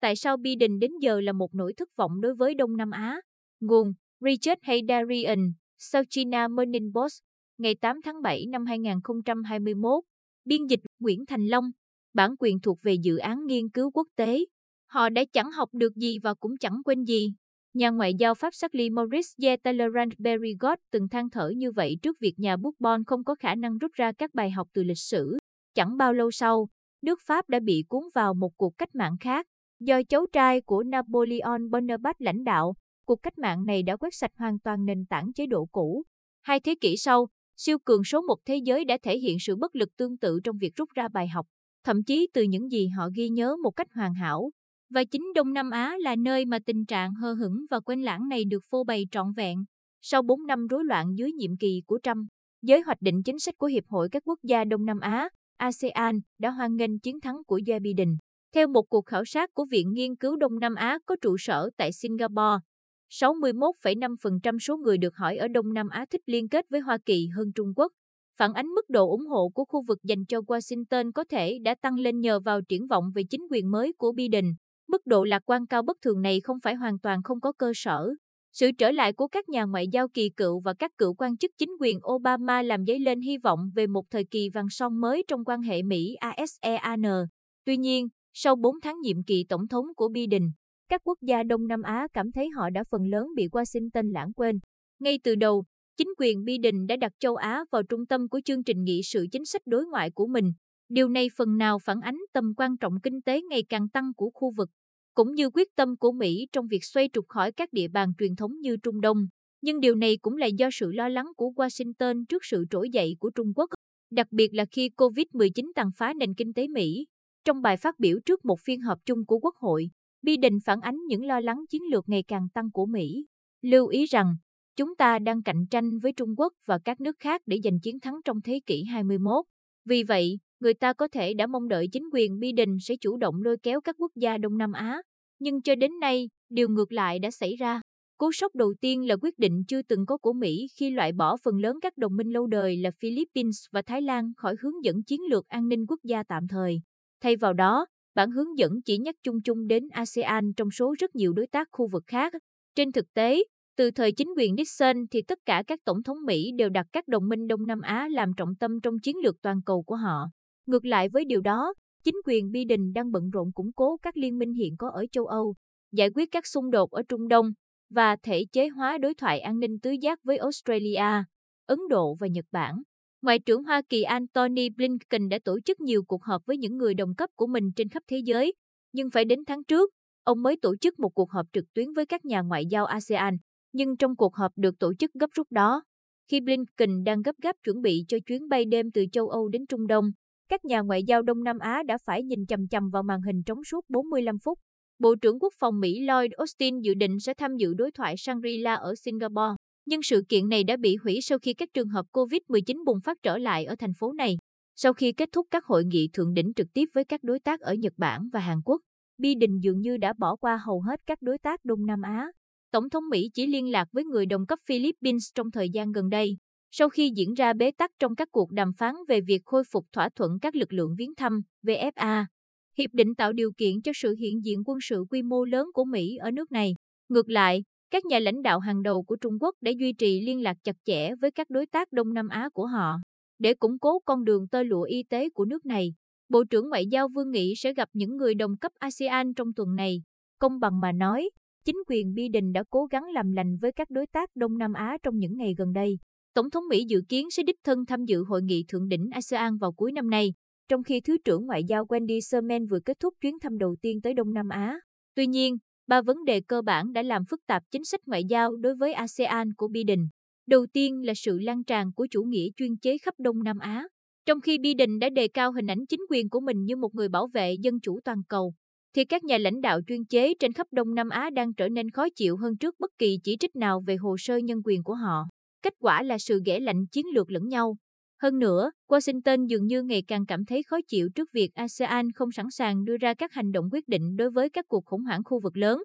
tại sao Biden đến giờ là một nỗi thất vọng đối với Đông Nam Á. Nguồn Richard Haydarian, South China Morning Post, ngày 8 tháng 7 năm 2021. Biên dịch Nguyễn Thành Long, bản quyền thuộc về dự án nghiên cứu quốc tế. Họ đã chẳng học được gì và cũng chẳng quên gì. Nhà ngoại giao Pháp Charles Maurice Talleyrand Berrigot từng than thở như vậy trước việc nhà Bourbon không có khả năng rút ra các bài học từ lịch sử. Chẳng bao lâu sau, nước Pháp đã bị cuốn vào một cuộc cách mạng khác. Do cháu trai của Napoleon Bonaparte lãnh đạo, cuộc cách mạng này đã quét sạch hoàn toàn nền tảng chế độ cũ. Hai thế kỷ sau, siêu cường số một thế giới đã thể hiện sự bất lực tương tự trong việc rút ra bài học, thậm chí từ những gì họ ghi nhớ một cách hoàn hảo. Và chính Đông Nam Á là nơi mà tình trạng hơ hững và quên lãng này được phô bày trọn vẹn. Sau 4 năm rối loạn dưới nhiệm kỳ của Trump, giới hoạch định chính sách của Hiệp hội các quốc gia Đông Nam Á, ASEAN đã hoan nghênh chiến thắng của Joe Biden. Theo một cuộc khảo sát của Viện Nghiên cứu Đông Nam Á có trụ sở tại Singapore, 61,5% số người được hỏi ở Đông Nam Á thích liên kết với Hoa Kỳ hơn Trung Quốc. Phản ánh mức độ ủng hộ của khu vực dành cho Washington có thể đã tăng lên nhờ vào triển vọng về chính quyền mới của Biden. Mức độ lạc quan cao bất thường này không phải hoàn toàn không có cơ sở. Sự trở lại của các nhà ngoại giao kỳ cựu và các cựu quan chức chính quyền Obama làm dấy lên hy vọng về một thời kỳ vàng son mới trong quan hệ Mỹ-ASEAN. Tuy nhiên, sau 4 tháng nhiệm kỳ tổng thống của Biden, các quốc gia Đông Nam Á cảm thấy họ đã phần lớn bị Washington lãng quên. Ngay từ đầu, chính quyền Biden đã đặt châu Á vào trung tâm của chương trình nghị sự chính sách đối ngoại của mình. Điều này phần nào phản ánh tầm quan trọng kinh tế ngày càng tăng của khu vực, cũng như quyết tâm của Mỹ trong việc xoay trục khỏi các địa bàn truyền thống như Trung Đông. Nhưng điều này cũng là do sự lo lắng của Washington trước sự trỗi dậy của Trung Quốc, đặc biệt là khi COVID-19 tàn phá nền kinh tế Mỹ. Trong bài phát biểu trước một phiên họp chung của Quốc hội, Biden phản ánh những lo lắng chiến lược ngày càng tăng của Mỹ. Lưu ý rằng, chúng ta đang cạnh tranh với Trung Quốc và các nước khác để giành chiến thắng trong thế kỷ 21. Vì vậy, người ta có thể đã mong đợi chính quyền Biden sẽ chủ động lôi kéo các quốc gia Đông Nam Á. Nhưng cho đến nay, điều ngược lại đã xảy ra. Cú sốc đầu tiên là quyết định chưa từng có của Mỹ khi loại bỏ phần lớn các đồng minh lâu đời là Philippines và Thái Lan khỏi hướng dẫn chiến lược an ninh quốc gia tạm thời. Thay vào đó, bản hướng dẫn chỉ nhắc chung chung đến ASEAN trong số rất nhiều đối tác khu vực khác. Trên thực tế, từ thời chính quyền Nixon thì tất cả các tổng thống Mỹ đều đặt các đồng minh Đông Nam Á làm trọng tâm trong chiến lược toàn cầu của họ. Ngược lại với điều đó, chính quyền Biden đang bận rộn củng cố các liên minh hiện có ở châu Âu, giải quyết các xung đột ở Trung Đông và thể chế hóa đối thoại an ninh tứ giác với Australia, Ấn Độ và Nhật Bản. Ngoại trưởng Hoa Kỳ Antony Blinken đã tổ chức nhiều cuộc họp với những người đồng cấp của mình trên khắp thế giới, nhưng phải đến tháng trước, ông mới tổ chức một cuộc họp trực tuyến với các nhà ngoại giao ASEAN. Nhưng trong cuộc họp được tổ chức gấp rút đó, khi Blinken đang gấp gáp chuẩn bị cho chuyến bay đêm từ châu Âu đến Trung Đông, các nhà ngoại giao Đông Nam Á đã phải nhìn chằm chằm vào màn hình trong suốt 45 phút. Bộ trưởng Quốc phòng Mỹ Lloyd Austin dự định sẽ tham dự đối thoại Shangri-La ở Singapore. Nhưng sự kiện này đã bị hủy sau khi các trường hợp COVID-19 bùng phát trở lại ở thành phố này. Sau khi kết thúc các hội nghị thượng đỉnh trực tiếp với các đối tác ở Nhật Bản và Hàn Quốc, Biden dường như đã bỏ qua hầu hết các đối tác Đông Nam Á. Tổng thống Mỹ chỉ liên lạc với người đồng cấp Philippines trong thời gian gần đây, sau khi diễn ra bế tắc trong các cuộc đàm phán về việc khôi phục thỏa thuận các lực lượng viếng thăm, VFA. Hiệp định tạo điều kiện cho sự hiện diện quân sự quy mô lớn của Mỹ ở nước này. Ngược lại, các nhà lãnh đạo hàng đầu của Trung Quốc đã duy trì liên lạc chặt chẽ với các đối tác Đông Nam Á của họ để củng cố con đường tơ lụa y tế của nước này. Bộ trưởng Ngoại giao Vương Nghị sẽ gặp những người đồng cấp ASEAN trong tuần này. Công bằng mà nói, chính quyền Biden đã cố gắng làm lành với các đối tác Đông Nam Á trong những ngày gần đây. Tổng thống Mỹ dự kiến sẽ đích thân tham dự hội nghị thượng đỉnh ASEAN vào cuối năm nay, trong khi Thứ trưởng Ngoại giao Wendy Sherman vừa kết thúc chuyến thăm đầu tiên tới Đông Nam Á. Tuy nhiên, ba vấn đề cơ bản đã làm phức tạp chính sách ngoại giao đối với ASEAN của Biden. Đầu tiên là sự lan tràn của chủ nghĩa chuyên chế khắp Đông Nam Á. Trong khi Biden đã đề cao hình ảnh chính quyền của mình như một người bảo vệ dân chủ toàn cầu, thì các nhà lãnh đạo chuyên chế trên khắp Đông Nam Á đang trở nên khó chịu hơn trước bất kỳ chỉ trích nào về hồ sơ nhân quyền của họ. Kết quả là sự ghẻ lạnh chiến lược lẫn nhau. Hơn nữa, Washington dường như ngày càng cảm thấy khó chịu trước việc ASEAN không sẵn sàng đưa ra các hành động quyết định đối với các cuộc khủng hoảng khu vực lớn.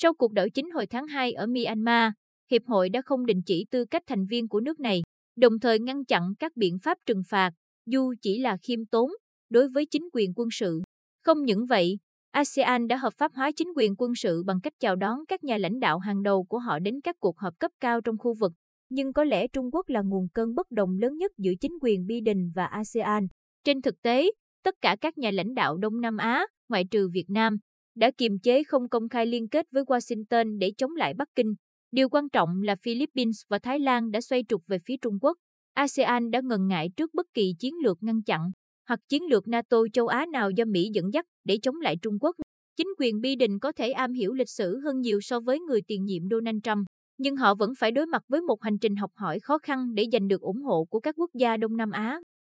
Sau cuộc đảo chính hồi tháng 2 ở Myanmar, Hiệp hội đã không đình chỉ tư cách thành viên của nước này, đồng thời ngăn chặn các biện pháp trừng phạt, dù chỉ là khiêm tốn, đối với chính quyền quân sự. Không những vậy, ASEAN đã hợp pháp hóa chính quyền quân sự bằng cách chào đón các nhà lãnh đạo hàng đầu của họ đến các cuộc họp cấp cao trong khu vực. Nhưng có lẽ Trung Quốc là nguồn cơn bất đồng lớn nhất giữa chính quyền Biden và ASEAN. Trên thực tế, tất cả các nhà lãnh đạo Đông Nam Á, ngoại trừ Việt Nam, đã kiềm chế không công khai liên kết với Washington để chống lại Bắc Kinh. Điều quan trọng là Philippines và Thái Lan đã xoay trục về phía Trung Quốc. ASEAN đã ngần ngại trước bất kỳ chiến lược ngăn chặn hoặc chiến lược NATO châu Á nào do Mỹ dẫn dắt để chống lại Trung Quốc. Chính quyền Biden có thể am hiểu lịch sử hơn nhiều so với người tiền nhiệm Donald Trump, nhưng họ vẫn phải đối mặt với một hành trình học hỏi khó khăn để giành được ủng hộ của các quốc gia Đông Nam Á.